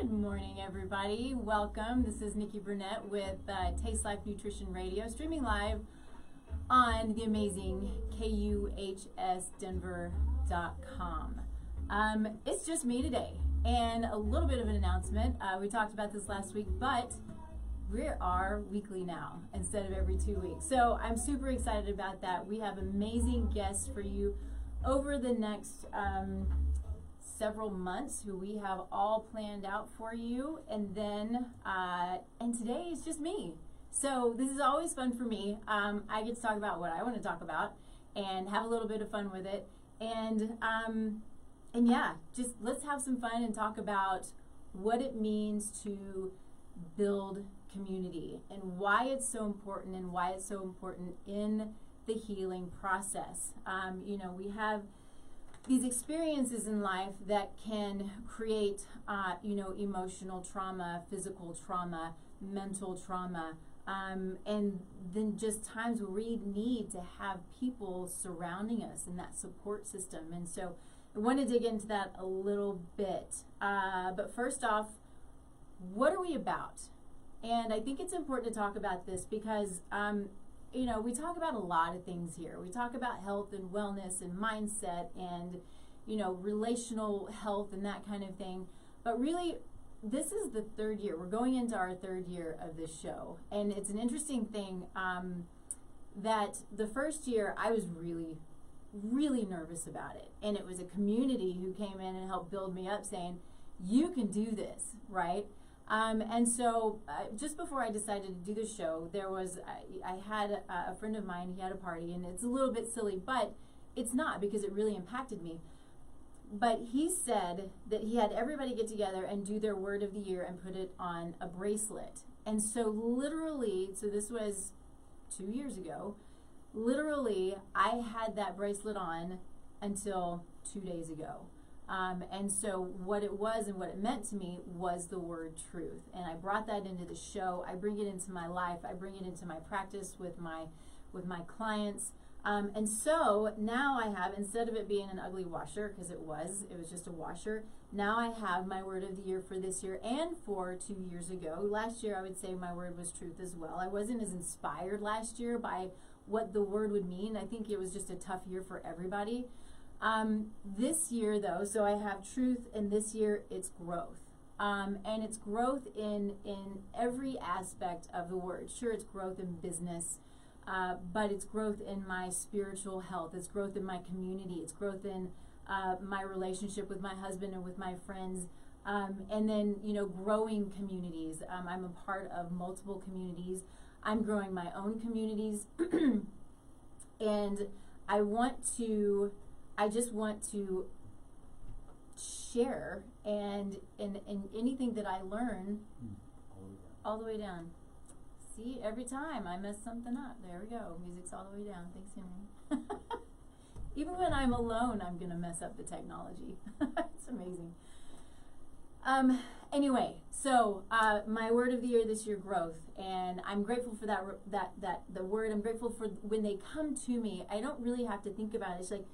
Good morning, everybody. Welcome. This is Nikki Burnett with uh, Taste Life Nutrition Radio, streaming live on the amazing KUHSDenver.com. Um, it's just me today, and a little bit of an announcement. Uh, we talked about this last week, but we are weekly now instead of every two weeks. So I'm super excited about that. We have amazing guests for you over the next. Um, several months who we have all planned out for you. And then, uh, and today is just me. So this is always fun for me. Um, I get to talk about what I want to talk about and have a little bit of fun with it. And, um, and yeah, just let's have some fun and talk about what it means to build community and why it's so important and why it's so important in the healing process. Um, you know, we have these experiences in life that can create, uh, you know, emotional trauma, physical trauma, mental trauma, um, and then just times where we need to have people surrounding us in that support system. And so I want to dig into that a little bit. Uh, but first off, what are we about? And I think it's important to talk about this because um, you know, we talk about a lot of things here. We talk about health and wellness and mindset and, you know, relational health and that kind of thing. But really, this is the third year. We're going into our third year of this show. And it's an interesting thing um, that the first year I was really, really nervous about it. And it was a community who came in and helped build me up saying, you can do this, right? Um, and so, uh, just before I decided to do the show, there was I, I had a, a, friend of mine. He had a party, and it's a little bit silly, but it's not because it really impacted me. But he said that he had everybody get together and do their word of the year and put it on a bracelet. And so, literally, so this was two years ago. Literally, I had that bracelet on until two days ago. Um, and so, what it was and what it meant to me was the word truth. And I brought that into the show. I bring it into my life. I bring it into my practice with my with my clients. Um, and so now I have, instead of it being an ugly washer, because it was, it was just a washer, now I have my word of the year for this year and for two years ago. Last year, I would say my word was truth as well. I wasn't as inspired last year by what the word would mean. I think it was just a tough year for everybody. Um, this year, though, so I have truth, and this year it's growth. Um, and it's growth in in every aspect of the word. Sure, it's growth in business, uh, but it's growth in my spiritual health. It's growth in my community. It's growth in uh, my relationship with my husband and with my friends. Um, and then you know, growing communities. Um, I'm a part of multiple communities. I'm growing my own communities, and I want to I just want to share and and, and anything that I learn Hmm. all the way down. See, every time I mess something up. There we go. Music's all the way down. Thanks, Henry. Even when I'm alone, I'm gonna mess up the technology. it's amazing. Um, anyway, so uh, my word of the year this year, growth, and I'm grateful for that. That that the word. I'm grateful for when they come to me. I don't really have to think about it. It's like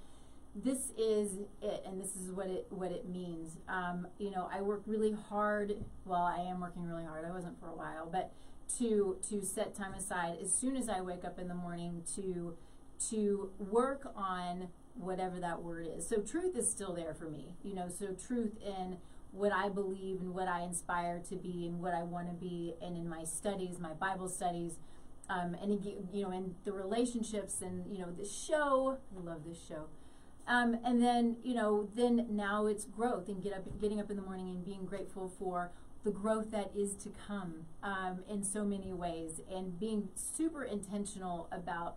this is it and this is what it what it means. Um, you know i work really hard well i am working really hard i wasn't for a while but to to set time aside as soon as i wake up in the morning to to work on whatever that word is. So truth is still there for me you know so truth in what i believe and what i inspire to be and what i want to be and in my studies my bible studies um, and you know in the relationships and you know the show i love this show um, and then, you know, then now it's growth and get up, getting up in the morning and being grateful for the growth that is to come um, in so many ways and being super intentional about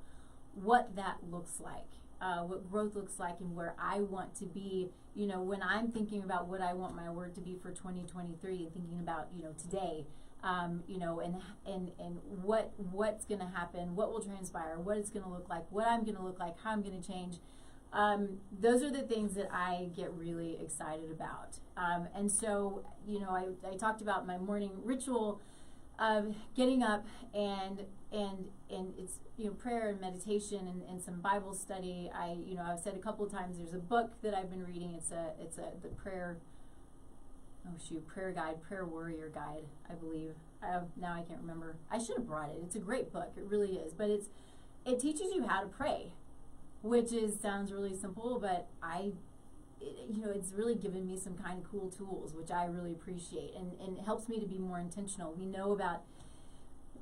what that looks like, uh, what growth looks like, and where I want to be. You know, when I'm thinking about what I want my word to be for 2023 and thinking about, you know, today, um, you know, and and and what what's going to happen, what will transpire, what it's going to look like, what I'm going to look like, how I'm going to change um, those are the things that I get really excited about. Um, and so, you know, I, I talked about my morning ritual of getting up and and and it's you know prayer and meditation and, and some Bible study. I you know I've said a couple of times there's a book that I've been reading. It's a it's a the prayer. oh shoot, prayer guide, prayer warrior guide, I believe. Now I can't remember. I should have brought it. It's a great book. It really is. But it's it teaches you how to pray, which is sounds really simple, but I it, you know, it's really given me some kind of cool tools, which I really appreciate, and, and helps me to be more intentional. We know about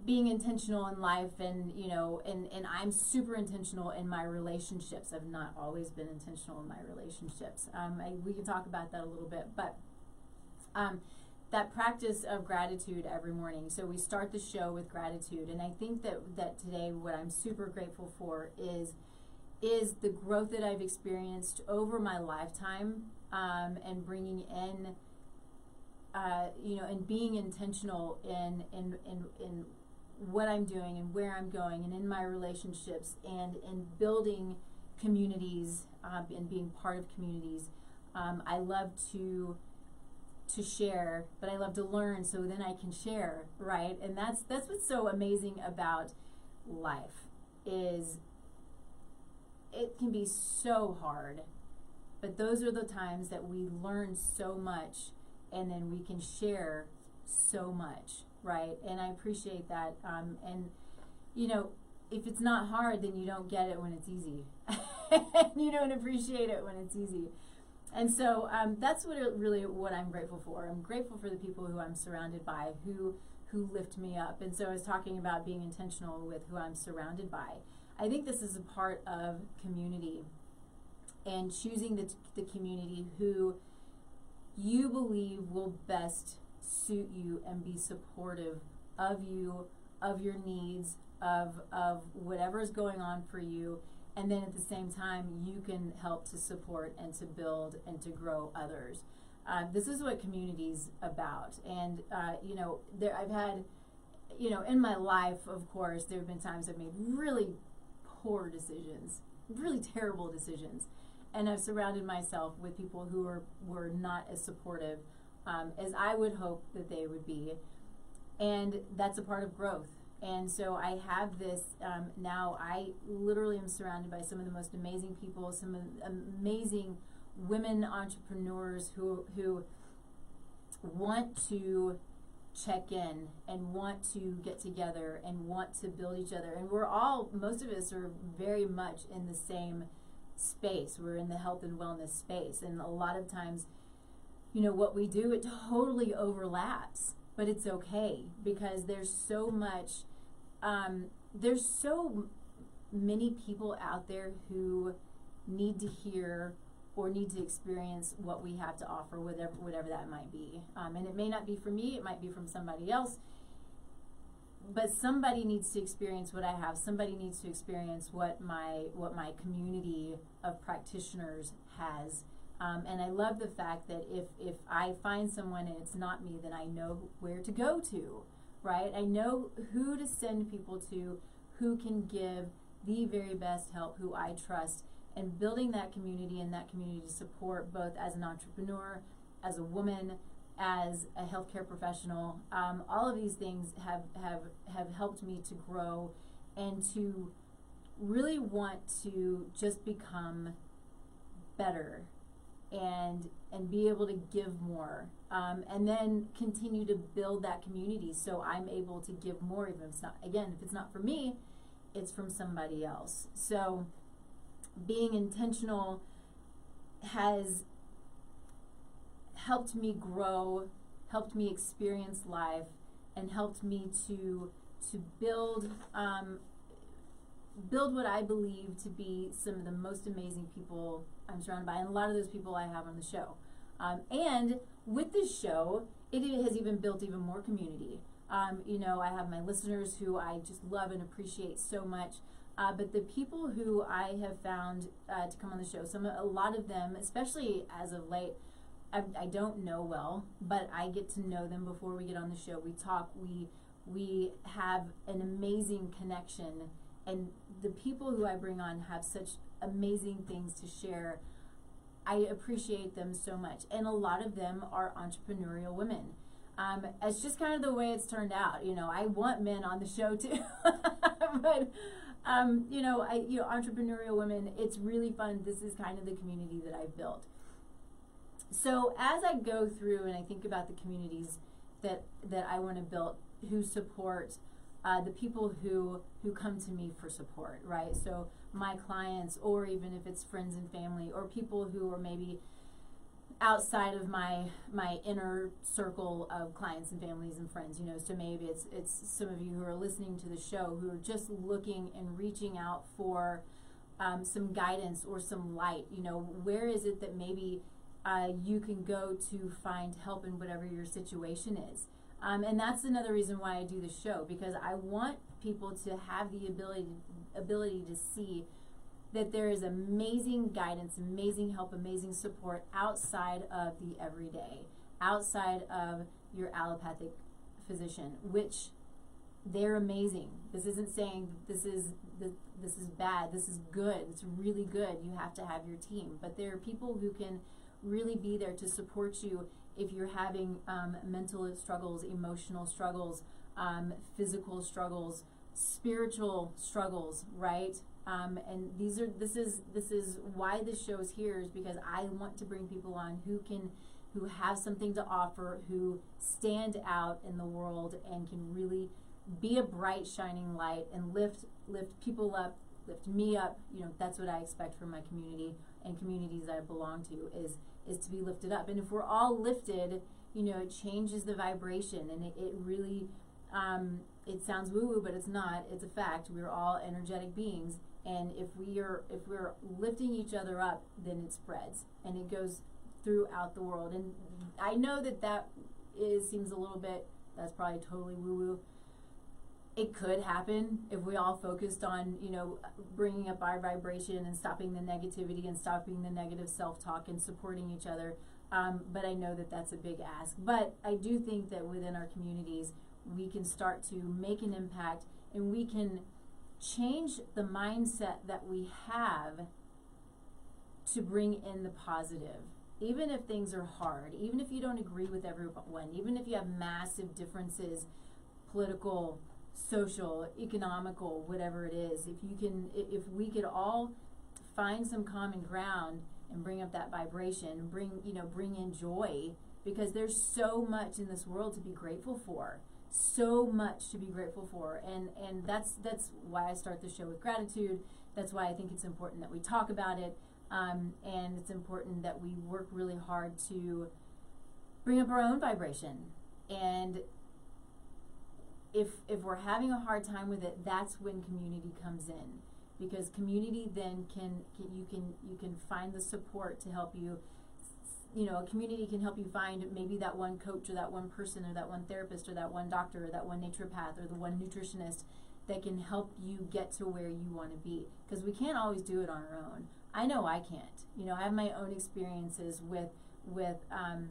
being intentional in life and you know and and i'm super intentional in my relationships. I've not always been intentional in my relationships. Um, I, we can talk about that a little bit but um, that practice of gratitude every morning. So we start the show with gratitude and i think that that today what i'm super grateful for is is the growth that i've experienced over my lifetime um, and bringing in uh, you know, and being intentional in in in in what I'm doing and where I'm going and in my relationships and in building communities um, and being part of communities. Um, I love to to share, but I love to learn so then I can share, right? And that's that's what's so amazing about life is it can be so hard, but those are the times that we learn so much and then we can share so much right? And I appreciate that. Um, and you know, if it's not hard, then you don't get it when it's easy. you don't appreciate it when it's easy. And so um, that's what it, really what I'm grateful for. I'm grateful for the people who I'm surrounded by who who lift me up. And so I was talking about being intentional with who I'm surrounded by. I think this is a part of community and choosing the, the community who you believe will best suit you and be supportive of you, of your needs, of of whatever is going on for you, and then at the same time you can help to support and to build and to grow others. Uh, this is what community is about, and uh, you know, there I've had, you know, in my life, of course, there have been times I've made really poor decisions, really terrible decisions, and I've surrounded myself with people who are were not as supportive um, as I would hope that they would be. And that's a part of growth. And so I have this um, now. I literally am surrounded by some of the most amazing people, some amazing women entrepreneurs who who want to check in and want to get together and want to build each other. And we're all, most of us are very much in the same space. We're in the health and wellness space. And a lot of times you know, what we do, it totally overlaps, but it's okay because there's so much, um, there's so many people out there who need to hear or need to experience what we have to offer, whatever whatever that might be. Um, and it may not be for me; it might be from somebody else. But somebody needs to experience what I have. Somebody needs to experience what my what my community of practitioners has um, and I love the fact that if, if I find someone and it's not me, then I know where to go to, right? I know who to send people to, who can give the very best help, who I trust, and building that community and that community to support both as an entrepreneur, as a woman, as a healthcare professional. Um, all of these things have, have, have helped me to grow and to really want to just become better and and be able to give more um, and then continue to build that community so i'm able to give more even if it's not again if it's not for me it's from somebody else so being intentional has helped me grow helped me experience life and helped me to to build um, build what I believe to be some of the most amazing people I'm surrounded by, and a lot of those people I have on the show. Um, and with this show, it has even built even more community. Um, you know, I have my listeners who I just love and appreciate so much. Uh, but the people who I have found uh, to come on the show, some a lot of them, especially as of late, I, I don't know well, but I get to know them before we get on the show. We talk, we we have an amazing connection and the people who I bring on have such amazing things to share. I appreciate them so much. And a lot of them are entrepreneurial women. Um, it's just kind of the way it's turned out. You know, I want men on the show too, but um, you know, I you know, entrepreneurial women. It's really fun. This is kind of the community that I've built. so as I go through and I think about the communities that that I want to build, who support uh, the people who who come to me for support, right? So my clients, or even if it's friends and family, or people who are maybe outside of my my inner circle of clients and families and friends you know so maybe it's it's some of you who are listening to the show who are just looking and reaching out for um, some guidance or some light you know where is it that maybe uh, you can go to find help in whatever your situation is? Um, and that's another reason why i do the show because i want people to have the ability ability to see that there is amazing guidance, amazing help, amazing support outside of the everyday, outside of your allopathic physician, which they're amazing. This isn't saying this is this is bad. This is good. It's really good. You have to have your team, but there are people who can really be there to support you if you're having um, mental struggles, emotional struggles, um, physical struggles, spiritual struggles, right? Um, and these are this is this is why this show is here is because I want to bring people on who can who have something to offer, who stand out in the world and can really be a bright shining light and lift lift people up, lift me up. You know, that's what I expect from my community and communities I belong to is is to be lifted up. And if we're all lifted, you know, it changes the vibration and it, it really um, it sounds woo woo, but it's not. It's a fact. We're all energetic beings and if we are if we're lifting each other up then it spreads and it goes throughout the world. And i know that that is seems a little bit that's probably totally woo woo it could happen if we all focused on you know bringing up our vibration and stopping the negativity and stopping the negative self-talk and supporting each other. Um, but i know that that's a big ask. But i do think that within our communities we can start to make an impact and we can change the mindset that we have to bring in the positive. Even if things are hard, even if you don't agree with everyone, even if you have massive differences, political, social, economical, whatever it is, if you can, if we could all find some common ground and bring up that vibration, bring, you know, bring in joy, because there's so much in this world to be grateful for so much to be grateful for. And and that's that's why I start the show with gratitude. That's why I think it's important that we talk about it. Um, and it's important that we work really hard to bring up our own vibration. And if if we're having a hard time with it that's when community comes in. Because community then can, can you can you can find the support to help you you know, a community can help you find maybe that one coach or that one person or that one therapist or that one doctor or that one naturopath or the one nutritionist that can help you get to where you want to be. Because we can't always do it on our own. I know I can't. You know, I have my own experiences with with um,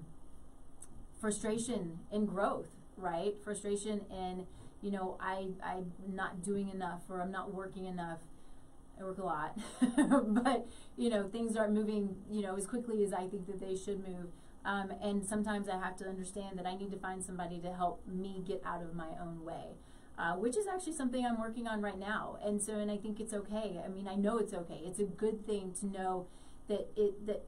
frustration and growth, right? Frustration and you know, I I'm not doing enough or I'm not working enough I work a lot, but you know things aren't moving you know as quickly as I think that they should move. Um, and sometimes I have to understand that I need to find somebody to help me get out of my own way, uh, which is actually something I'm working on right now. And so, and I think it's okay. I mean, I know it's okay. It's a good thing to know that it that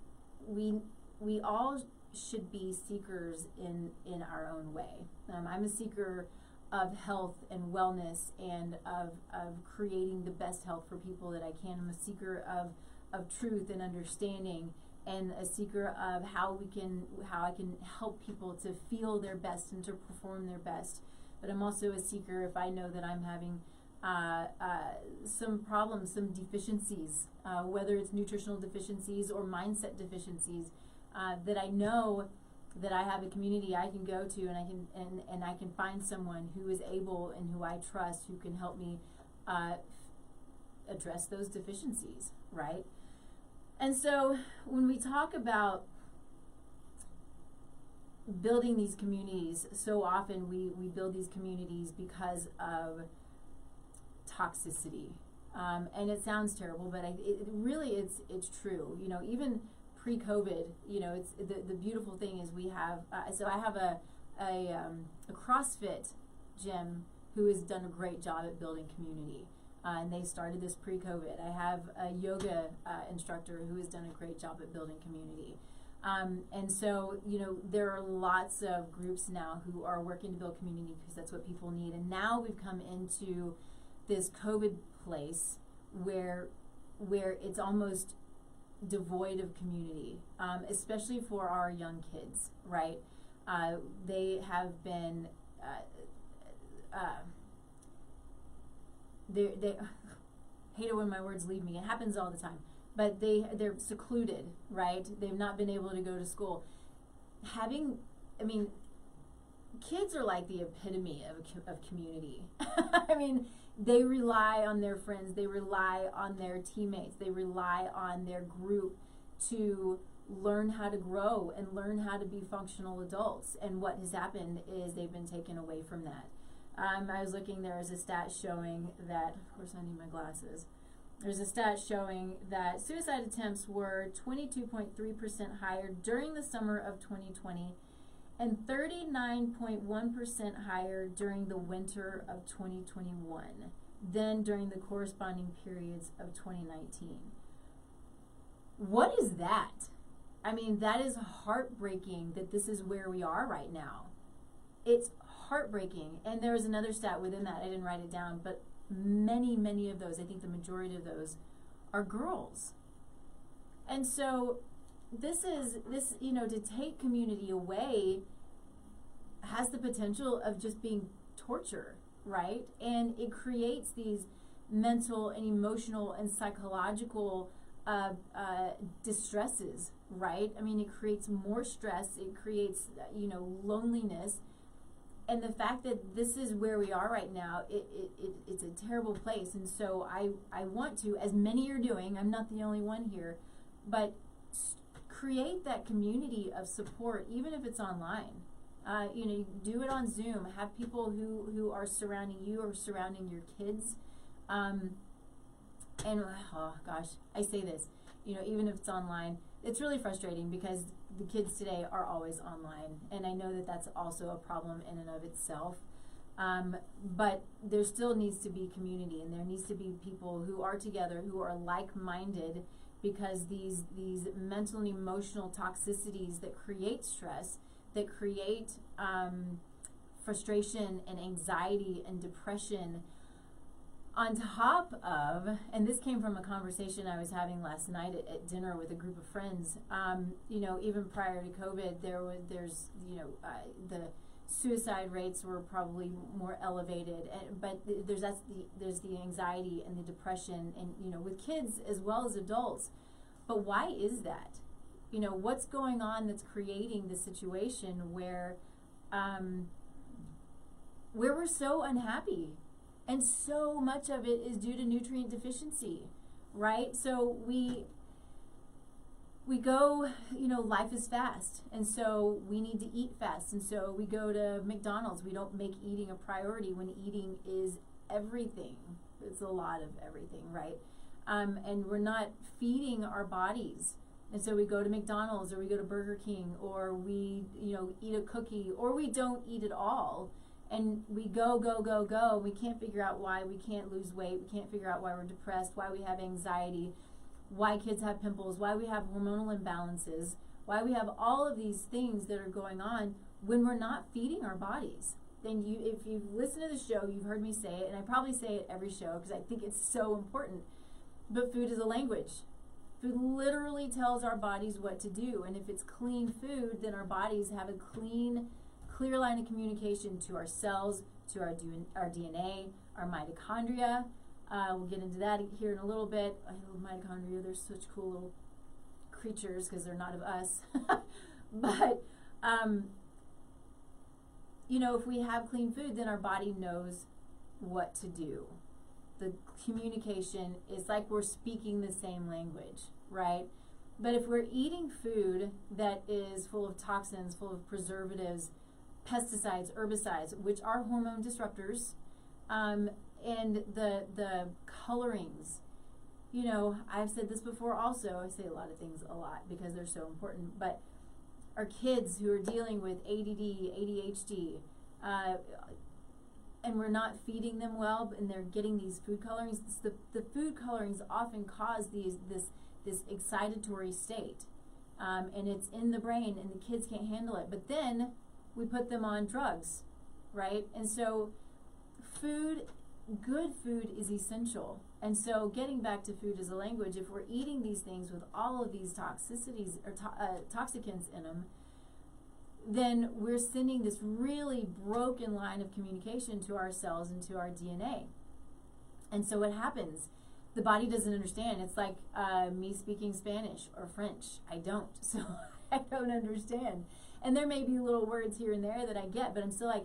we we all should be seekers in in our own way. Um, I'm a seeker of health and wellness and of, of creating the best health for people that I can. I'm a seeker of, of truth and understanding and a seeker of how we can how I can help people to feel their best and to perform their best. But I'm also a seeker if I know that I'm having uh, uh, some problems, some deficiencies, uh, whether it's nutritional deficiencies or mindset deficiencies, uh, that I know that I have a community I can go to and I can and, and I can find someone who is able and who I trust who can help me uh, address those deficiencies, right? And so when we talk about building these communities, so often we, we build these communities because of toxicity. Um, and it sounds terrible, but I, it, really it's it's true. You know, even pre-COVID, you know, it's the, the beautiful thing is we have. Uh, so I have a a, um, a CrossFit gym who has done a great job at building community. Uh, and they started this pre-COVID. I have a yoga uh, instructor who has done a great job at building community. Um, and so, you know, there are lots of groups now who are working to build community because that's what people need. And now we've come into this COVID place where where it's almost devoid of community, um, especially for our young kids, right? Uh, they have been. Uh, uh, they they hate it when my words leave me. It happens all the time. But they they're secluded, right? They've not been able to go to school. Having, I mean, kids are like the epitome of of community. I mean, they rely on their friends, they rely on their teammates, they rely on their group to learn how to grow and learn how to be functional adults. And what has happened is they've been taken away from that. Um, I was looking, there is a stat showing that, of course, I need my glasses. There's a stat showing that suicide attempts were 22.3% higher during the summer of 2020 and 39.1% higher during the winter of 2021 than during the corresponding periods of 2019. What is that? I mean, that is heartbreaking that this is where we are right now. It's heartbreaking. And there was another stat within that, I didn't write it down, but many, many of those, I think the majority of those, are girls. And so this is this you know to take community away has the potential of just being torture right? And it creates these mental and emotional and psychological uh, uh, distresses right? I mean it creates more stress it creates you know loneliness. And the fact that this is where we are right now it, it, it, it's a terrible place. And so I, I want to as many are doing i'm not the only one here but create that community of support, even if it's online. Uh, you know, do it on Zoom. Have people who who are surrounding you or surrounding your kids. Um, and oh gosh, I say this. You know, even if it's online, it's really frustrating because the kids today are always online, and I know that that's also a problem in and of itself. Um, but there still needs to be community, and there needs to be people who are together, who are like-minded, because these these mental and emotional toxicities that create stress, that create um, frustration and anxiety and depression, on top of, and this came from a conversation I was having last night at, at dinner with a group of friends. Um, you know, even prior to COVID, there was there's you know uh, the suicide rates were probably more elevated and, but th- there's that's the there's the anxiety and the depression and you know with kids as well as adults. But why is that? You know what's going on that's creating the situation where um, where we're so unhappy and so much of it is due to nutrient deficiency right? So we we go, you know, life is fast. And so we need to eat fast. And so we go to McDonald's. We don't make eating a priority when eating is everything. It's a lot of everything, right? Um, and we're not feeding our bodies. And so we go to McDonald's or we go to Burger King or we, you know, eat a cookie or we don't eat at all. And we go, go, go, go. We can't figure out why we can't lose weight. We can't figure out why we're depressed, why we have anxiety why kids have pimples, why we have hormonal imbalances, why we have all of these things that are going on when we're not feeding our bodies. Then you if you've listened to the show, you've heard me say it and I probably say it every show because I think it's so important. But food is a language. Food literally tells our bodies what to do and if it's clean food, then our bodies have a clean clear line of communication to our cells, to our, our DNA, our mitochondria, uh, we'll get into that here in a little bit. I love mitochondria. They're such cool little creatures because they're not of us. but, um, you know, if we have clean food, then our body knows what to do. The communication is like we're speaking the same language, right? But if we're eating food that is full of toxins, full of preservatives, pesticides, herbicides, which are hormone disruptors, um, and the the colorings you know i've said this before also i say a lot of things a lot because they're so important but our kids who are dealing with add adhd uh, and we're not feeding them well and they're getting these food colorings the, the food colorings often cause these this this excitatory state um, and it's in the brain, and the kids can't handle it. But then we put them on drugs, right? And so, food, good food is essential. And so, getting back to food as a language, if we're eating these things with all of these toxicities or to- uh, toxicants in them, then we're sending this really broken line of communication to our cells and to our DNA. And so, what happens? The body doesn't understand. It's like uh, me speaking Spanish or French. I don't. So, I don't understand. And there may be little words here and there that I get, but I'm still like,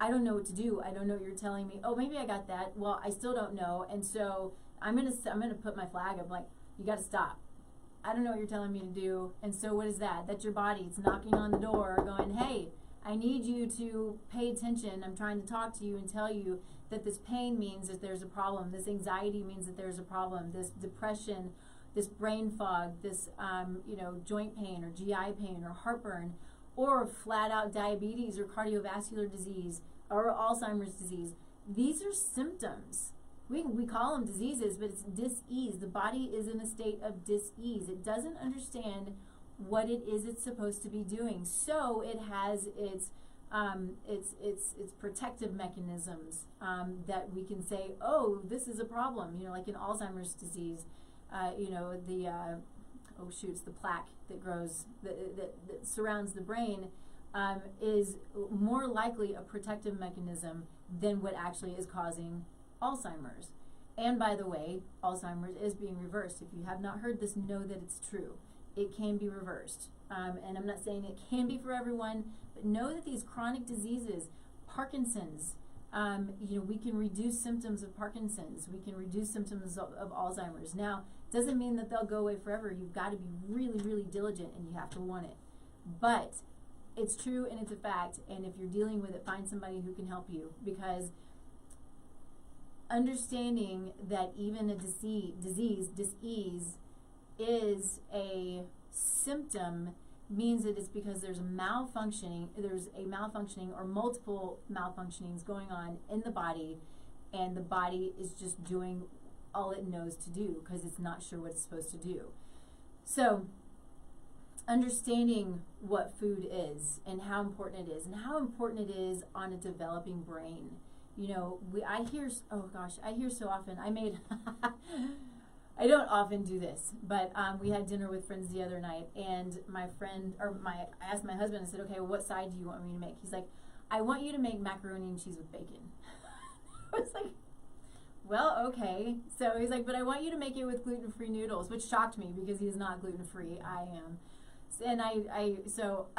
I don't know what to do. I don't know what you're telling me. Oh, maybe I got that. Well, I still don't know. And so I'm gonna I'm gonna put my flag up. Like, you got to stop. I don't know what you're telling me to do. And so what is that? That's your body. It's knocking on the door, going, Hey, I need you to pay attention. I'm trying to talk to you and tell you that this pain means that there's a problem. This anxiety means that there's a problem. This depression, this brain fog, this um, you know joint pain or GI pain or heartburn, or flat out diabetes or cardiovascular disease or Alzheimer's disease. These are symptoms. We, we call them diseases, but it's dis-ease. The body is in a state of dis-ease. It doesn't understand what it is it's supposed to be doing. So it has its um, its its its protective mechanisms um, that we can say, oh, this is a problem. You know, like in Alzheimer's disease, uh, you know the uh, oh shoots the plaque that grows that, that, that surrounds the brain um, is more likely a protective mechanism than what actually is causing Alzheimer's. And by the way, Alzheimer's is being reversed. If you have not heard this, know that it's true. It can be reversed. Um, and I'm not saying it can be for everyone, but know that these chronic diseases, Parkinson's, um, you know, we can reduce symptoms of Parkinson's. We can reduce symptoms of, of Alzheimer's. Now, doesn't mean that they'll go away forever. You've got to be really, really diligent and you have to want it. But it's true and it's a fact. And if you're dealing with it, find somebody who can help you because understanding that even a disease, disease, disease is a symptom means that it's because there's a malfunctioning, there's a malfunctioning or multiple malfunctionings going on in the body, and the body is just doing all it knows to do because it's not sure what it's supposed to do. So, understanding what food is and how important it is, and how important it is on a developing brain. You know, we I hear oh gosh, I hear so often. I made I don't often do this, but um, we had dinner with friends the other night, and my friend or my I asked my husband. I said, "Okay, well, what side do you want me to make?" He's like, "I want you to make macaroni and cheese with bacon." I was like, "Well, okay." So he's like, "But I want you to make it with gluten-free noodles," which shocked me because he's not gluten-free. I am, and I I so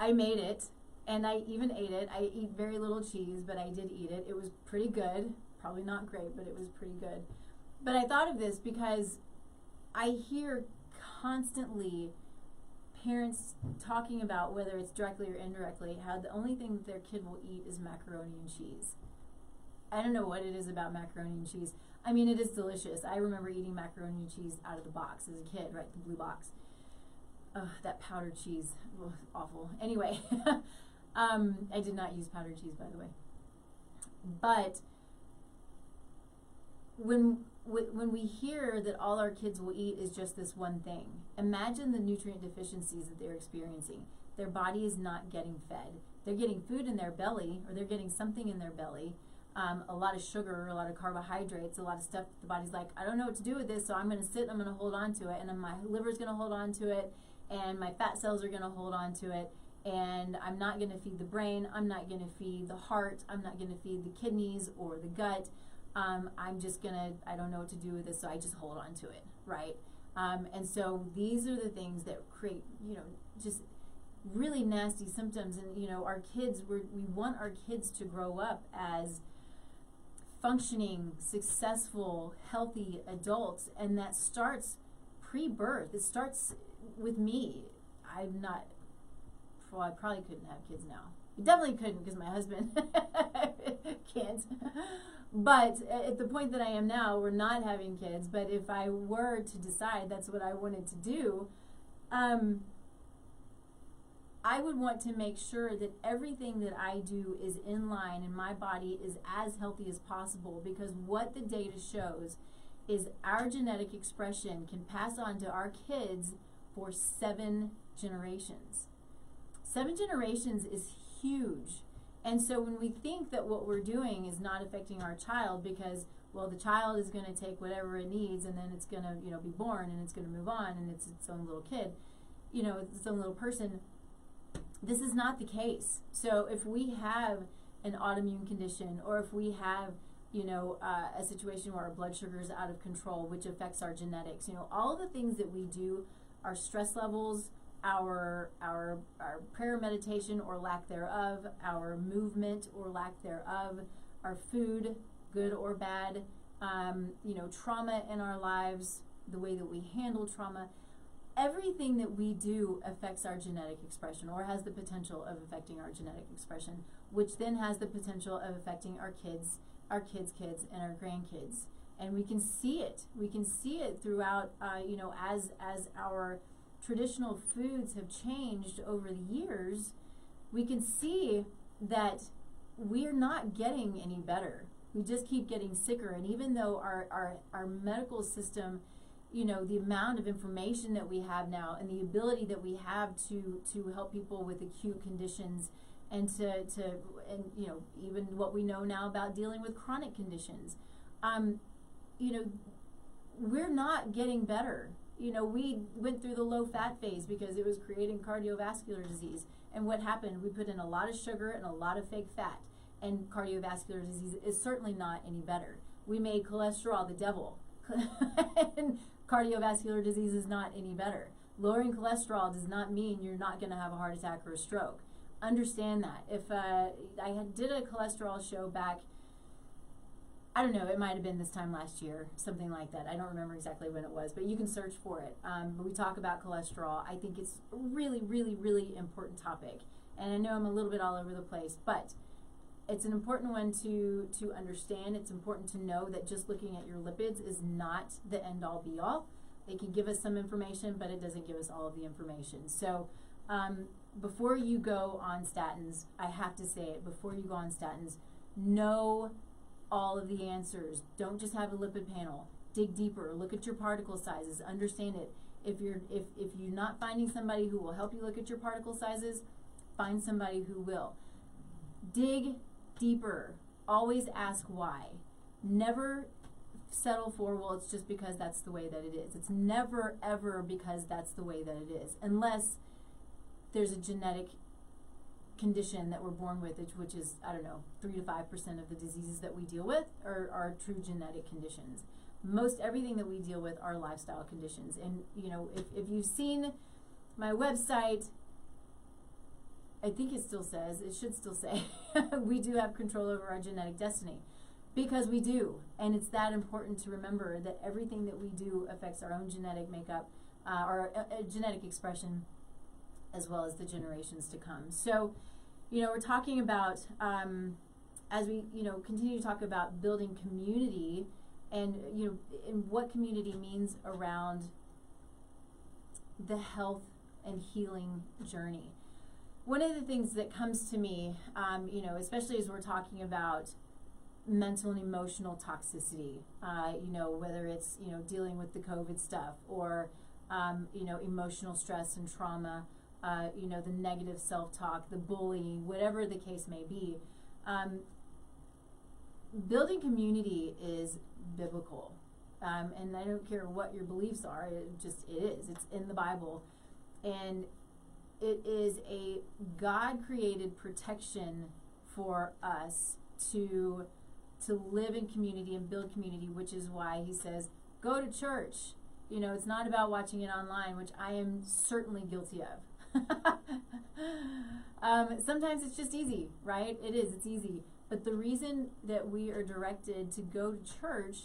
I made it, and I even ate it. I eat very little cheese, but I did eat it. It was pretty good probably not great, but it was pretty good. But I thought of this because I hear constantly parents talking about whether it's directly or indirectly how the only thing that their kid will eat is macaroni and cheese. I don't know what it is about macaroni and cheese. I mean, it is delicious. I remember eating macaroni and cheese out of the box as a kid, right? The blue box. That powdered cheese, was awful. Anyway, um, I did not use powdered cheese, by the way. But when when we hear that all our kids will eat is just this one thing, imagine the nutrient deficiencies that they're experiencing. Their body is not getting fed. They're getting food in their belly, or they're getting something in their belly, um, a lot of sugar, a lot of carbohydrates, a lot of stuff. The body's like, I don't know what to do with this, so I'm going to sit. and I'm going to hold on to it, and then my liver's going to hold on to it, and my fat cells are going to hold on to it, and I'm not going to feed the brain. I'm not going to feed the heart. I'm not going to feed the kidneys or the gut um, I'm just gonna, I don't know what to do with this, so I just hold on to it, right? Um, and so these are the things that create, you know, just really nasty symptoms. And, you know, our kids, we we want our kids to grow up as functioning, successful, healthy adults. And that starts pre birth, it starts with me. I'm not, well, I probably couldn't have kids now. I definitely couldn't because my husband can't. But at the point that I am now, we're not having kids. But if I were to decide that's what I wanted to do, um, I would want to make sure that everything that I do is in line and my body is as healthy as possible because what the data shows is our genetic expression can pass on to our kids for seven generations. Seven generations is huge. And so when we think that what we're doing is not affecting our child because well the child is going to take whatever it needs and then it's going to you know be born and it's going to move on and it's its own little kid you know its own little person this is not the case. So if we have an autoimmune condition or if we have you know uh, a situation where our blood sugar is out of control which affects our genetics you know all the things that we do our stress levels our our our prayer meditation or lack thereof our movement or lack thereof our food good or bad, um, you know, trauma in our lives, the way that we handle trauma, everything that we do affects our genetic expression or has the potential of affecting our genetic expression, which then has the potential of affecting our kids, our kids' kids, and our grandkids. And we can see it. We can see it throughout, uh, you know, as as our traditional foods have changed over the years. We can see that we're not getting any better we just keep getting sicker. And even though our, our, our medical system, you know, the amount of information that we have now and the ability that we have to, to help people with acute conditions and to, to and you know even what we know now about dealing with chronic conditions. Um, you know we're not getting better. You know we went through the low fat phase because it was creating cardiovascular disease. And what happened? We put in a lot of sugar and a lot of fake fat. And cardiovascular disease is certainly not any better. We made cholesterol the devil, and cardiovascular disease is not any better. Lowering cholesterol does not mean you're not going to have a heart attack or a stroke. Understand that. If uh, I had, did a cholesterol show back, I don't know, it might have been this time last year, something like that. I don't remember exactly when it was, but you can search for it. Um, we talk about cholesterol. I think it's a really, really, really important topic. And I know I'm a little bit all over the place, but it's an important one to to understand. It's important to know that just looking at your lipids is not the end all be all. They can give us some information, but it doesn't give us all of the information. So um, before you go on statins, I have to say it. Before you go on statins, know all of the answers. Don't just have a lipid panel. Dig deeper. Look at your particle sizes. Understand it. If you're if if you're not finding somebody who will help you look at your particle sizes, find somebody who will. Dig deeper. Always ask why. Never settle for, well, it's just because that's the way that it is. It's never, ever because that's the way that it is, unless there's a genetic condition that we're born with, which is, I don't know, 3 to 5% of the diseases that we deal with are, are true genetic conditions. Most everything that we deal with are lifestyle conditions. And, you know, if, if you've seen my website, I think it still says, it should still say, we do have control over our genetic destiny. Because we do. And it's that important to remember that everything that we do affects our own genetic makeup, uh, or uh, uh, genetic expression, as well as the generations to come. So, you know, we're talking about, um, as we, you know, continue to talk about building community and, you know, and what community means around the health and healing journey one of the things that comes to me, um, you know, especially as we're talking about mental and emotional toxicity, uh, you know, whether it's, you know, dealing with the COVID stuff or, um, you know, emotional stress and trauma, uh, you know, the negative self talk, the bullying, whatever the case may be. Um, building community is biblical. Um, and I don't care what your beliefs are, it just it is. It's in the Bible. And it is a God created protection for us to to live in community and build community, which is why he says, go to church. You know, it's not about watching it online, which I am certainly guilty of. um, sometimes it's just easy, right? It is, it's easy. But the reason that we are directed to go to church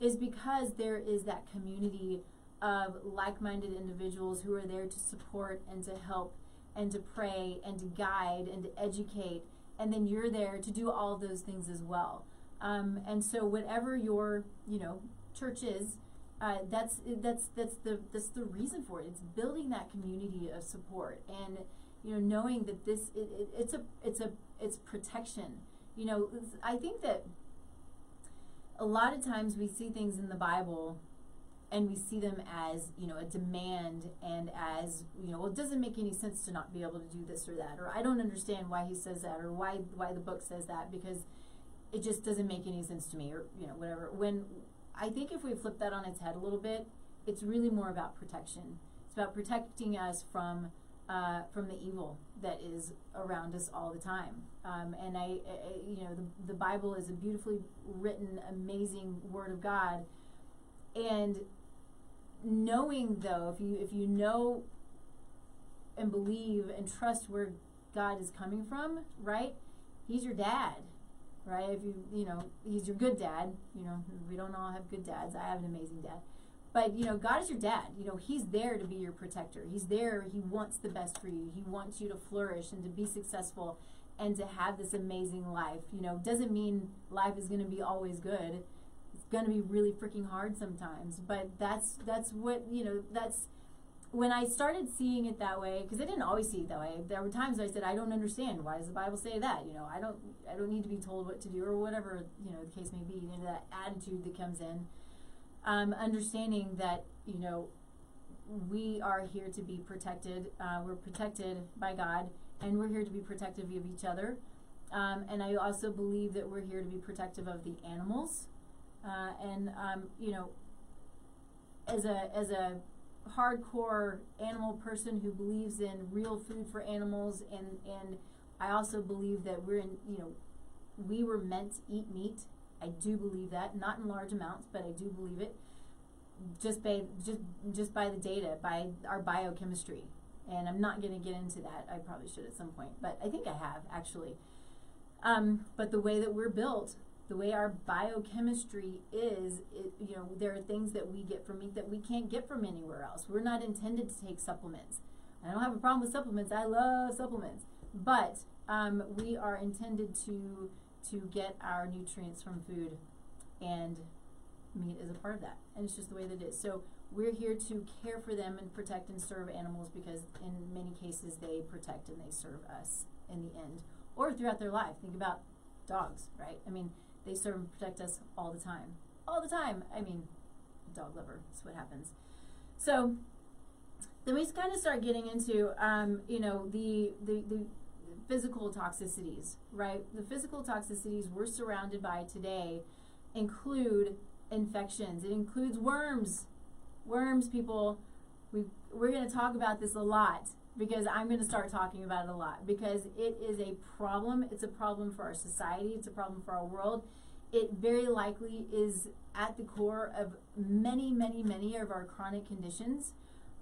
is because there is that community of like minded individuals who are there to support and to help and to pray and to guide and to educate. And then you're there to do all those things as well. Um, and so, whatever your you know church is, uh, that's that's that's the that's the reason for it. It's building that community of support and you know knowing that this it, it, it's a it's a it's protection. You know, I think that a lot of times we see things in the Bible and we see them as you know a demand and as you know well it doesn't make any sense to not be able to do this or that or i don't understand why he says that or why why the book says that because it just doesn't make any sense to me or you know whatever when i think if we flip that on its head a little bit it's really more about protection it's about protecting us from uh, from the evil that is around us all the time. Um, and I, I, you know, the, the Bible is a beautifully written, amazing Word of God. And knowing though, if you if you know and believe and trust where God is coming from, right? He's your dad, right? If you you know, he's your good dad. You know, we don't all have good dads. I have an amazing dad. But you know, God is your dad. You know, He's there to be your protector. He's there. He wants the best for you. He wants you to flourish and to be successful and to have this amazing life. You know, doesn't mean life is going to be always good. Going to be really freaking hard sometimes. But that's that's what you know. That's when I started seeing it that way because I didn't always see it that way. There were times I said, I don't understand. Why does the Bible say that? You know, I don't I don't need to be told what to do or whatever you know the case may be. You know, that attitude that comes in um, understanding that you know we are here to be protected. Uh, we're protected by God, and we're here to be protective of each other. Um, and I also believe that we're here to be protective of the animals. Uh, and um, you know, as a as a hardcore animal person who believes in real food for animals, and and I also believe that we're in you know, we were meant to eat meat I do believe that, not in large amounts, but I do believe it. Just by just just by the data, by our biochemistry, and I'm not going to get into that. I probably should at some point, but I think I have actually. Um, but the way that we're built, the way our biochemistry is, it, you know, there are things that we get from meat that we can't get from anywhere else. We're not intended to take supplements. I don't have a problem with supplements. I love supplements, but um, we are intended to to get our nutrients from food, and meat is a part of that. And it's just the way that it is. So we're here to care for them and protect and serve animals because in many cases they protect and they serve us in the end or throughout their life. Think about dogs, right? I mean, they serve and protect us all the time. All the time. I mean, dog lover, that's what happens. So then we kind of start getting into, um, you know, the, the, the physical toxicities, right? The physical toxicities we're surrounded by today include infections. It includes worms. Worms, people. We we're going to talk about this a lot because I'm going to start talking about it a lot because it is a problem. It's a problem for our society. It's a problem for our world. It very likely is at the core of many, many, many of our chronic conditions.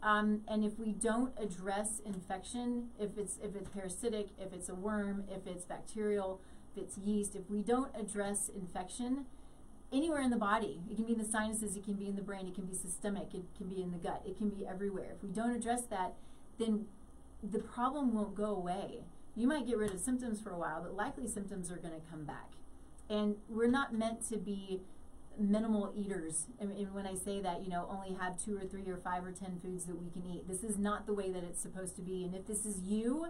Um, and if we don't address infection, if it's if it's parasitic, if it's a worm, if it's bacterial, if it's yeast, if we don't address infection anywhere in the body, it can be in the sinuses, it can be in the brain, it can be systemic, it can be in the gut, it can be everywhere. If we don't address that, then the problem won't go away. You might get rid of symptoms for a while, but likely symptoms are going to come back. And we're not meant to be minimal eaters. And, and when I say that, you know, only have two or three or five or ten foods that we can eat. This is not the way that it's supposed to be. And if this is you,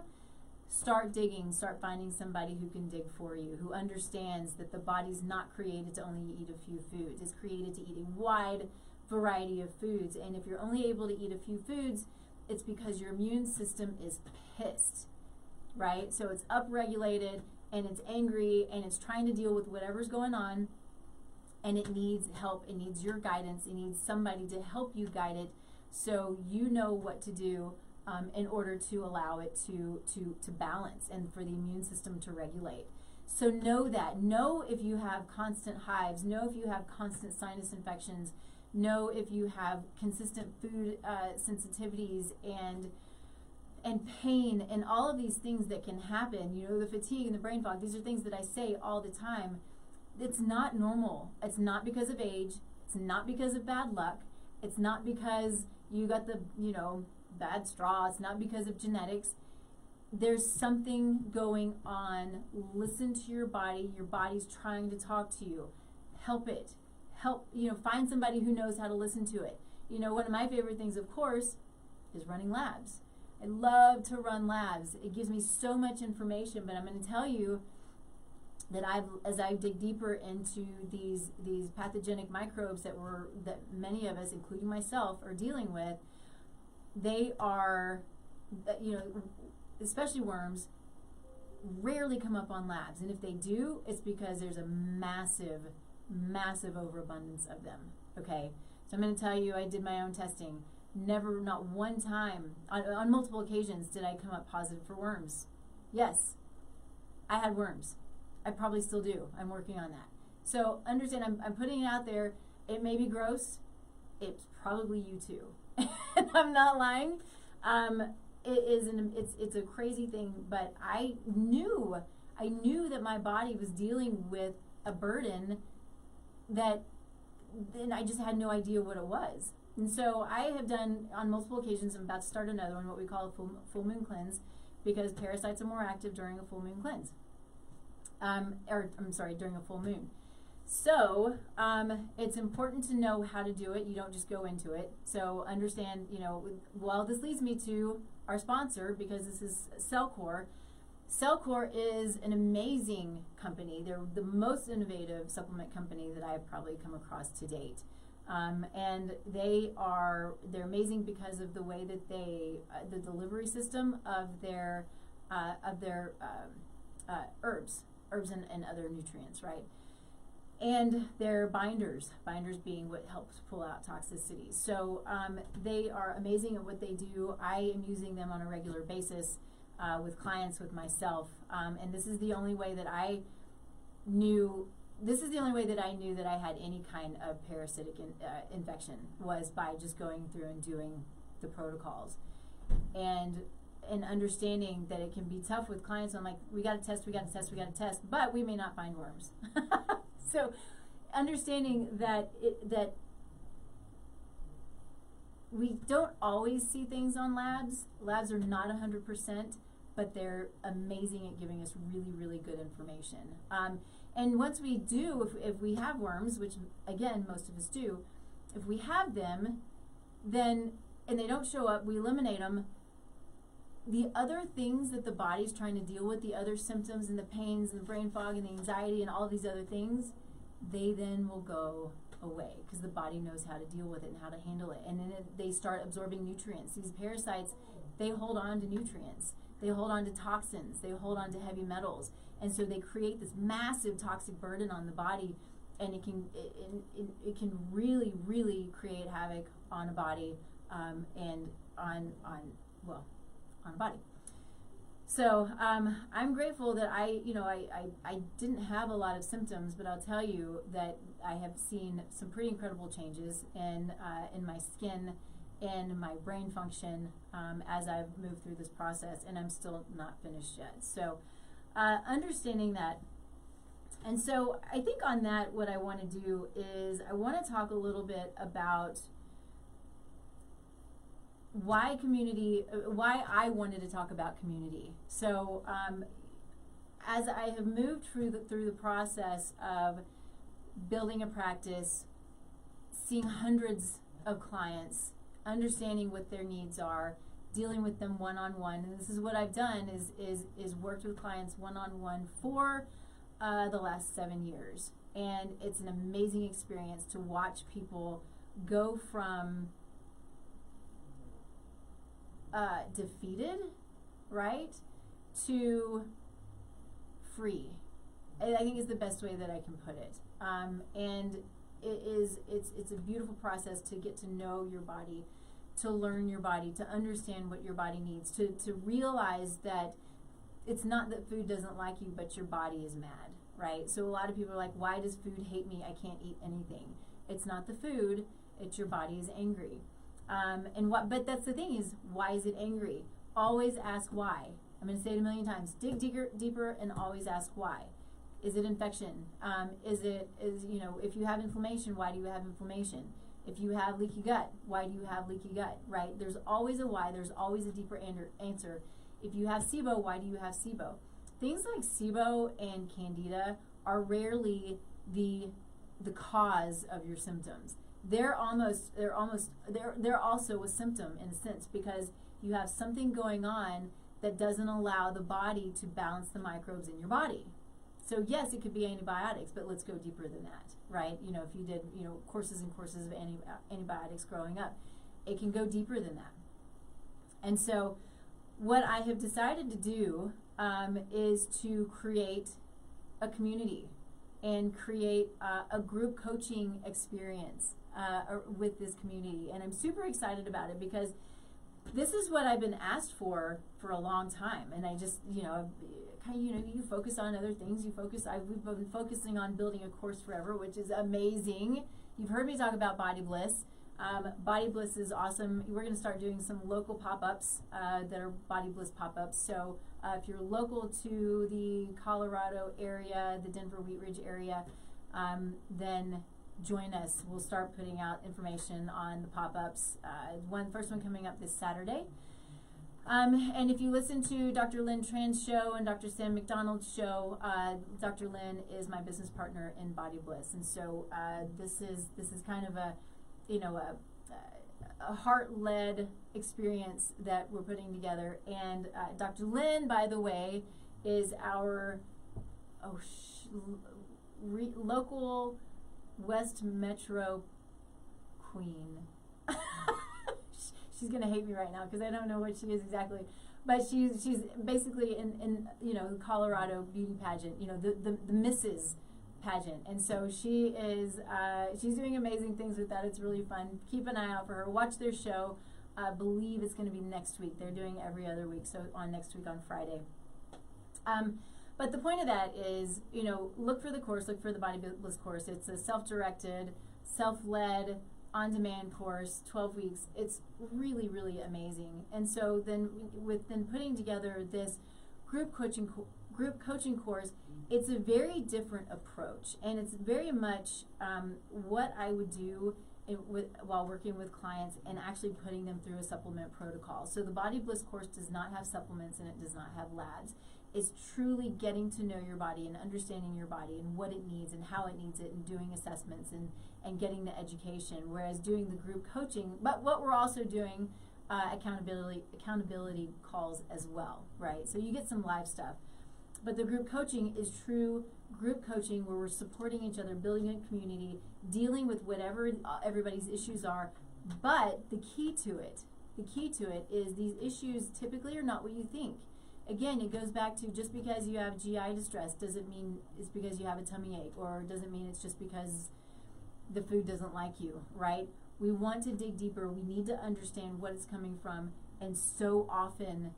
start digging, start finding somebody who can dig for you, who understands that the body's not created to only eat a few foods. It's created to eat a wide variety of foods. And if you're only able to eat a few foods, it's because your immune system is pissed, right? So it's upregulated and it's angry and it's trying to deal with whatever's going on and it needs help. It needs your guidance. It needs somebody to help you guide it so you know what to do um, in order to allow it to, to, to balance and for the immune system to regulate. So know that. Know if you have constant hives. Know if you have constant sinus infections. Know if you have consistent food uh, sensitivities and and pain and all of these things that can happen. You know, the fatigue and the brain fog. These are things that I say all the time it's not normal. It's not because of age. It's not because of bad luck. It's not because you got the, you know, bad straw. It's not because of genetics. There's something going on. Listen to your body. Your body's trying to talk to you. Help it. Help, you know, find somebody who knows how to listen to it. You know, one of my favorite things, of course, is running labs. I love to run labs. It gives me so much information, but I'm going to tell you that I've as I dig deeper into these these pathogenic microbes that were that many of us, including myself, are dealing with, they are, you know, especially worms, rarely come up on labs, and if they do, it's because there's a massive, massive overabundance of them. Okay, so I'm going to tell you, I did my own testing. Never, not one time, on, on multiple occasions, did I come up positive for worms. Yes, I had worms. I probably still do. I'm working on that. So understand, I'm, I'm putting it out there. It may be gross. It's probably you too. I'm not lying. Um, it is an it's it's a crazy thing, but I knew I knew that my body was dealing with a burden that then I just had no idea what it was. And so I have done on multiple occasions. I'm about to start another one, what we call a full, full moon cleanse, because parasites are more active during a full moon cleanse um, or I'm sorry, during a full moon. So um, it's important to know how to do it. You don't just go into it. So understand, you know, well, this leads me to our sponsor because this is Cellcore. Cellcore is an amazing company. They're the most innovative supplement company that I've probably come across to date. Um, and they are they're amazing because of the way that they uh, the delivery system of their uh, of their um, uh, herbs herbs and, and other nutrients, right? And they're binders, binders being what helps pull out toxicity. So um, they are amazing at what they do. I am using them on a regular basis uh, with clients, with myself. Um, and this is the only way that I knew this is the only way that I knew that I had any kind of parasitic in, uh, infection was by just going through and doing the protocols. And and understanding that it can be tough with clients. I'm like, we got to test, we got to test, we got to test, but we may not find worms. so, understanding that it, that we don't always see things on labs. Labs are not 100%, but they're amazing at giving us really, really good information. Um, and once we do, if, if we have worms, which again, most of us do, if we have them, then, and they don't show up, we eliminate them, the other things that the body's trying to deal with, the other symptoms and the pains and the brain fog and the anxiety and all these other things, they then will go away because the body knows how to deal with it and how to handle it. And then they start absorbing nutrients. These parasites, they hold on to nutrients. They hold on to toxins. They hold on to heavy metals. And so they create this massive toxic burden on the body and it can it, it, it can really really create havoc on a body um, and on on well on a body. So um, I'm grateful that I, you know, I, I, I, didn't have a lot of symptoms, but I'll tell you that I have seen some pretty incredible changes in uh, in my skin, in my brain function um, as I've moved through this process, and I'm still not finished yet. So uh, understanding that, and so I think on that, what I want to do is I want to talk a little bit about why community, uh, why I wanted to talk about community. So, um, as I have moved through the, through the process of building a practice, seeing hundreds of clients, understanding what their needs are, dealing with them one on one, and this is what I've done is is is worked with clients one on one for uh, the last seven years, and it's an amazing experience to watch people go from uh, defeated, right, to free. I think is the best way that I can put it. Um, and it is it's it's a beautiful process to get to know your body, to learn your body, to understand what your body needs, to to realize that it's not that food doesn't like you, but your body is mad, right? So a lot of people are like, why does food hate me? I can't eat anything. It's not the food, it's your body is angry. Um, and what? But that's the thing is, why is it angry? Always ask why. I'm going to say it a million times. Dig deeper, deeper, and always ask why. Is it infection? Um, is it is you know if you have inflammation, why do you have inflammation? If you have leaky gut, why do you have leaky gut? Right? There's always a why. There's always a deeper answer. If you have SIBO, why do you have SIBO? Things like SIBO and Candida are rarely the the cause of your symptoms they're almost they're almost they're they're also a symptom in a sense because you have something going on that doesn't allow the body to balance the microbes in your body. So yes, it could be antibiotics, but let's go deeper than that, right? You know, if you did, you know, courses and courses of anti- antibiotics growing up, it can go deeper than that. And so, what I have decided to do um, is to create a community and create uh, a group coaching experience uh, with this community. And I'm super excited about it because this is what I've been asked for for a long time. And I just, you know, you know, you focus on other things. You focus, I've been focusing on building a course forever, which is amazing. You've heard me talk about Body Bliss. Um, Body Bliss is awesome. We're going to start doing some local pop ups uh, that are Body Bliss pop ups. So uh, if you're local to the Colorado area, the Denver Wheat Ridge area, um, then join us. We'll start putting out information on the pop ups. Uh, one first one coming up this Saturday. Um, and if you listen to Dr. Lynn Tran's show and Dr. Sam McDonald's show, uh, Dr. Lynn is my business partner in Body Bliss, and so uh, this is this is kind of a you know a, a heart led experience that we're putting together. And uh, Dr. Lynn, by the way, is our oh local West Metro queen. She's gonna hate me right now because I don't know what she is exactly. But she's she's basically in, in you know the Colorado beauty pageant, you know the the, the Mrs pageant. And so she is, uh, she's doing amazing things with that. It's really fun. Keep an eye out for her. Watch their show. I believe it's going to be next week. They're doing every other week, so on next week on Friday. Um, but the point of that is, you know, look for the course, look for the Body Bliss course. It's a self-directed, self-led, on-demand course, 12 weeks. It's really, really amazing. And so then, with then putting together this group coaching co- group coaching course, it's a very different approach, and it's very much um, what I would do with, while working with clients and actually putting them through a supplement protocol. So the Body Bliss course does not have supplements and it does not have labs. It's truly getting to know your body and understanding your body and what it needs and how it needs it and doing assessments and, and getting the education. Whereas doing the group coaching, but what we're also doing uh, accountability accountability calls as well, right? So you get some live stuff. But the group coaching is true group coaching where we're supporting each other, building a community, dealing with whatever uh, everybody's issues are. But the key to it, the key to it is these issues typically are not what you think. Again, it goes back to just because you have GI distress doesn't mean it's because you have a tummy ache or doesn't mean it's just because the food doesn't like you, right? We want to dig deeper. We need to understand what it's coming from. And so often,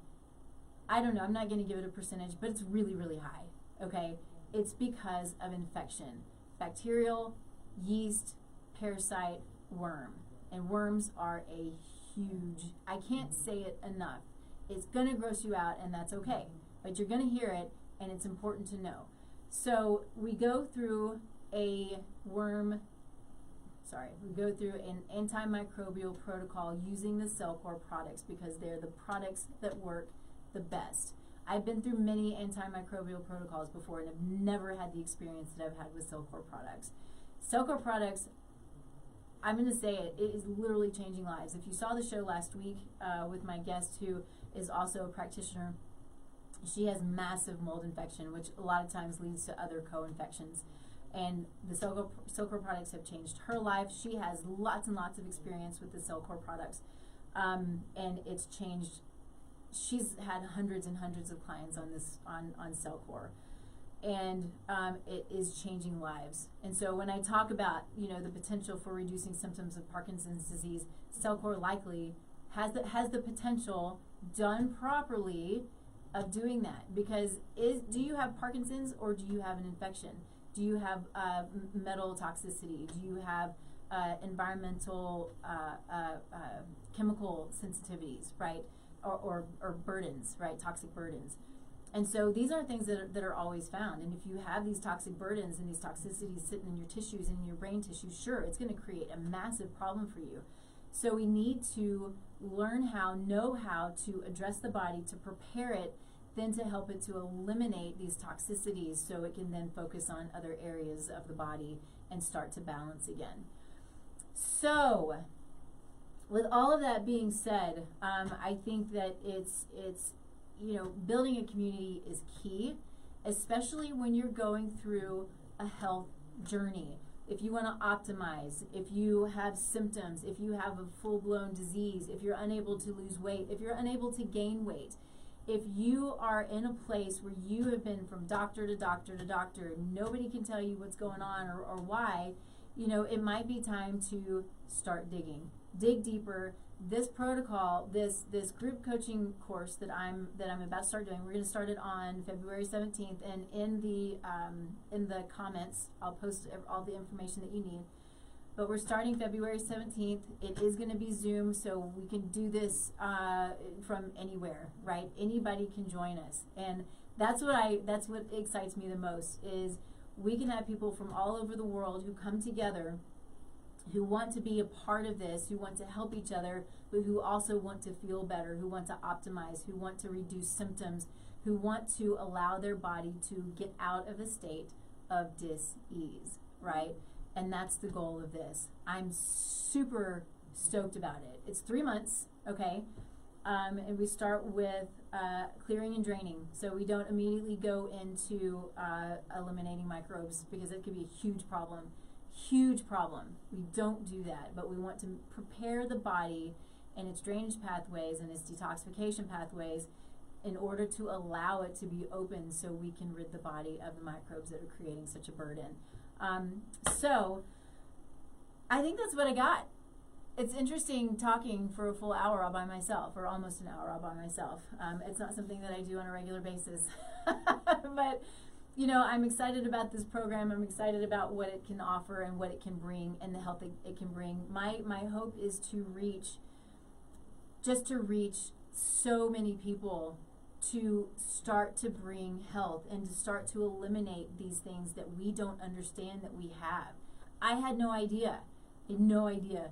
I don't know, I'm not going to give it a percentage, but it's really, really high. Okay? It's because of infection bacterial, yeast, parasite, worm. And worms are a huge, I can't say it enough. It's going to gross you out, and that's okay. But you're going to hear it, and it's important to know. So we go through a worm sorry, we go through an antimicrobial protocol using the Cellcore products because they're the products that work the best. I've been through many antimicrobial protocols before and have never had the experience that I've had with Cellcore products. Cellcore products, I'm going to say it, it is literally changing lives. If you saw the show last week uh, with my guest who is also a practitioner, she has massive mold infection, which a lot of times leads to other co-infections. And the Cellcore products have changed her life. She has lots and lots of experience with the Cellcore products. Um, and it's changed she's had hundreds and hundreds of clients on this on on Cellcore, and um, it is changing lives. And so when I talk about you know the potential for reducing symptoms of Parkinson's disease, Cellcore likely has the has the potential done properly of doing that because is do you have Parkinson's or do you have an infection? Do you have uh, metal toxicity? Do you have uh, environmental uh, uh, uh chemical sensitivities, right? or, or, or burdens, right? Toxic burdens. And so these are things that are, that are always found. And if you have these toxic burdens and these toxicities sitting in your tissues and in your brain tissue, sure, it's going to create a massive problem for you. So we need to learn how, know how to address the body, to prepare it, then to help it to eliminate these toxicities so it can then focus on other areas of the body and start to balance again. So, with all of that being said, um, I think that it's it's you know building a community is key, especially when you're going through a health journey. If you want to optimize, if you have symptoms, if you have a full blown disease, if you're unable to lose weight, if you're unable to gain weight, if you are in a place where you have been from doctor to doctor to doctor, nobody can tell you what's going on or, or why, you know, it might be time to start digging. Dig deeper. This protocol, this this group coaching course that I'm that I'm about to start doing, we're going to start it on February 17th, and in the um, in the comments, I'll post all the information that you need but we're starting February 17th. It is going to be Zoom, so we can do this uh, from anywhere, right? Anybody can join us, and that's what I that's what excites me the most is we can have people from all over the world who come together, who want to be a part of this, who want to help each other, but who also want to feel better, who want to optimize, who want to reduce symptoms, who want to allow their body to get out of a state of dis-ease, right? And that's the goal of this. I'm super stoked about it. It's three months, okay? Um, and we start with uh, clearing and draining. So we don't immediately go into uh, eliminating microbes because it could be a huge problem. Huge problem. We don't do that, but we want to prepare the body and its drainage pathways and its detoxification pathways in order to allow it to be open so we can rid the body of the microbes that are creating such a burden. Um, so I think that's what I got. It's interesting talking for a full hour all by myself, or almost an hour all by myself. Um, it's not something that I do on a regular basis. but, you know, I'm excited about this program. I'm excited about what it can offer and what it can bring and the help it, it can bring. My, my hope is to reach, just to reach so many people to start to bring health and to start to eliminate these things that we don't understand that we have. I had no idea. No idea.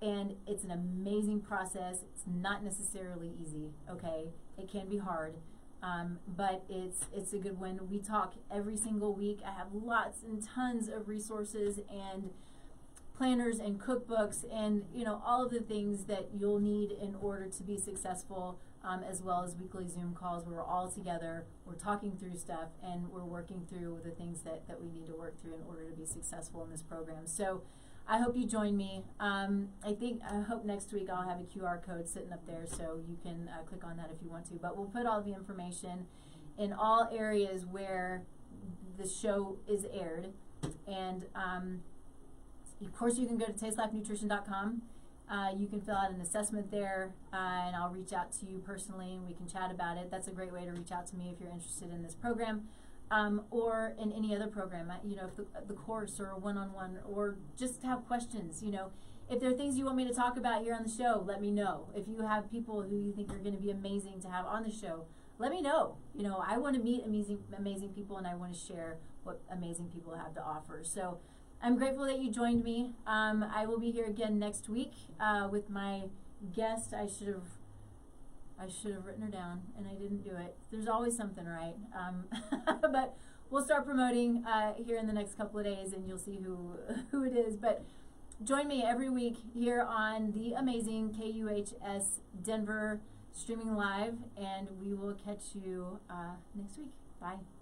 And it's an amazing process. It's not necessarily easy, okay? It can be hard. Um, but it's it's a good one. We talk every single week. I have lots and tons of resources and planners and cookbooks and you know all of the things that you'll need in order to be successful um, as well as weekly Zoom calls where we're all together, we're talking through stuff, and we're working through the things that, that we need to work through in order to be successful in this program. So I hope you join me. Um, I think, I hope next week I'll have a QR code sitting up there so you can uh, click on that if you want to. But we'll put all the information in all areas where the show is aired. And um, of course, you can go to tastelifenutrition.com uh, you can fill out an assessment there, uh, and I'll reach out to you personally, and we can chat about it. That's a great way to reach out to me if you're interested in this program, um, or in any other program. You know, the, the course or one-on-one, or just have questions. You know, if there are things you want me to talk about here on the show, let me know. If you have people who you think are going to be amazing to have on the show, let me know. You know, I want to meet amazing, amazing people, and I want to share what amazing people have to offer. So. I'm grateful that you joined me. Um, I will be here again next week uh, with my guest. I should have I should have written her down and I didn't do it. There's always something right. Um, but we'll start promoting uh, here in the next couple of days and you'll see who who it is. But join me every week here on the amazing KUHS Denver streaming live and we will catch you uh, next week. Bye.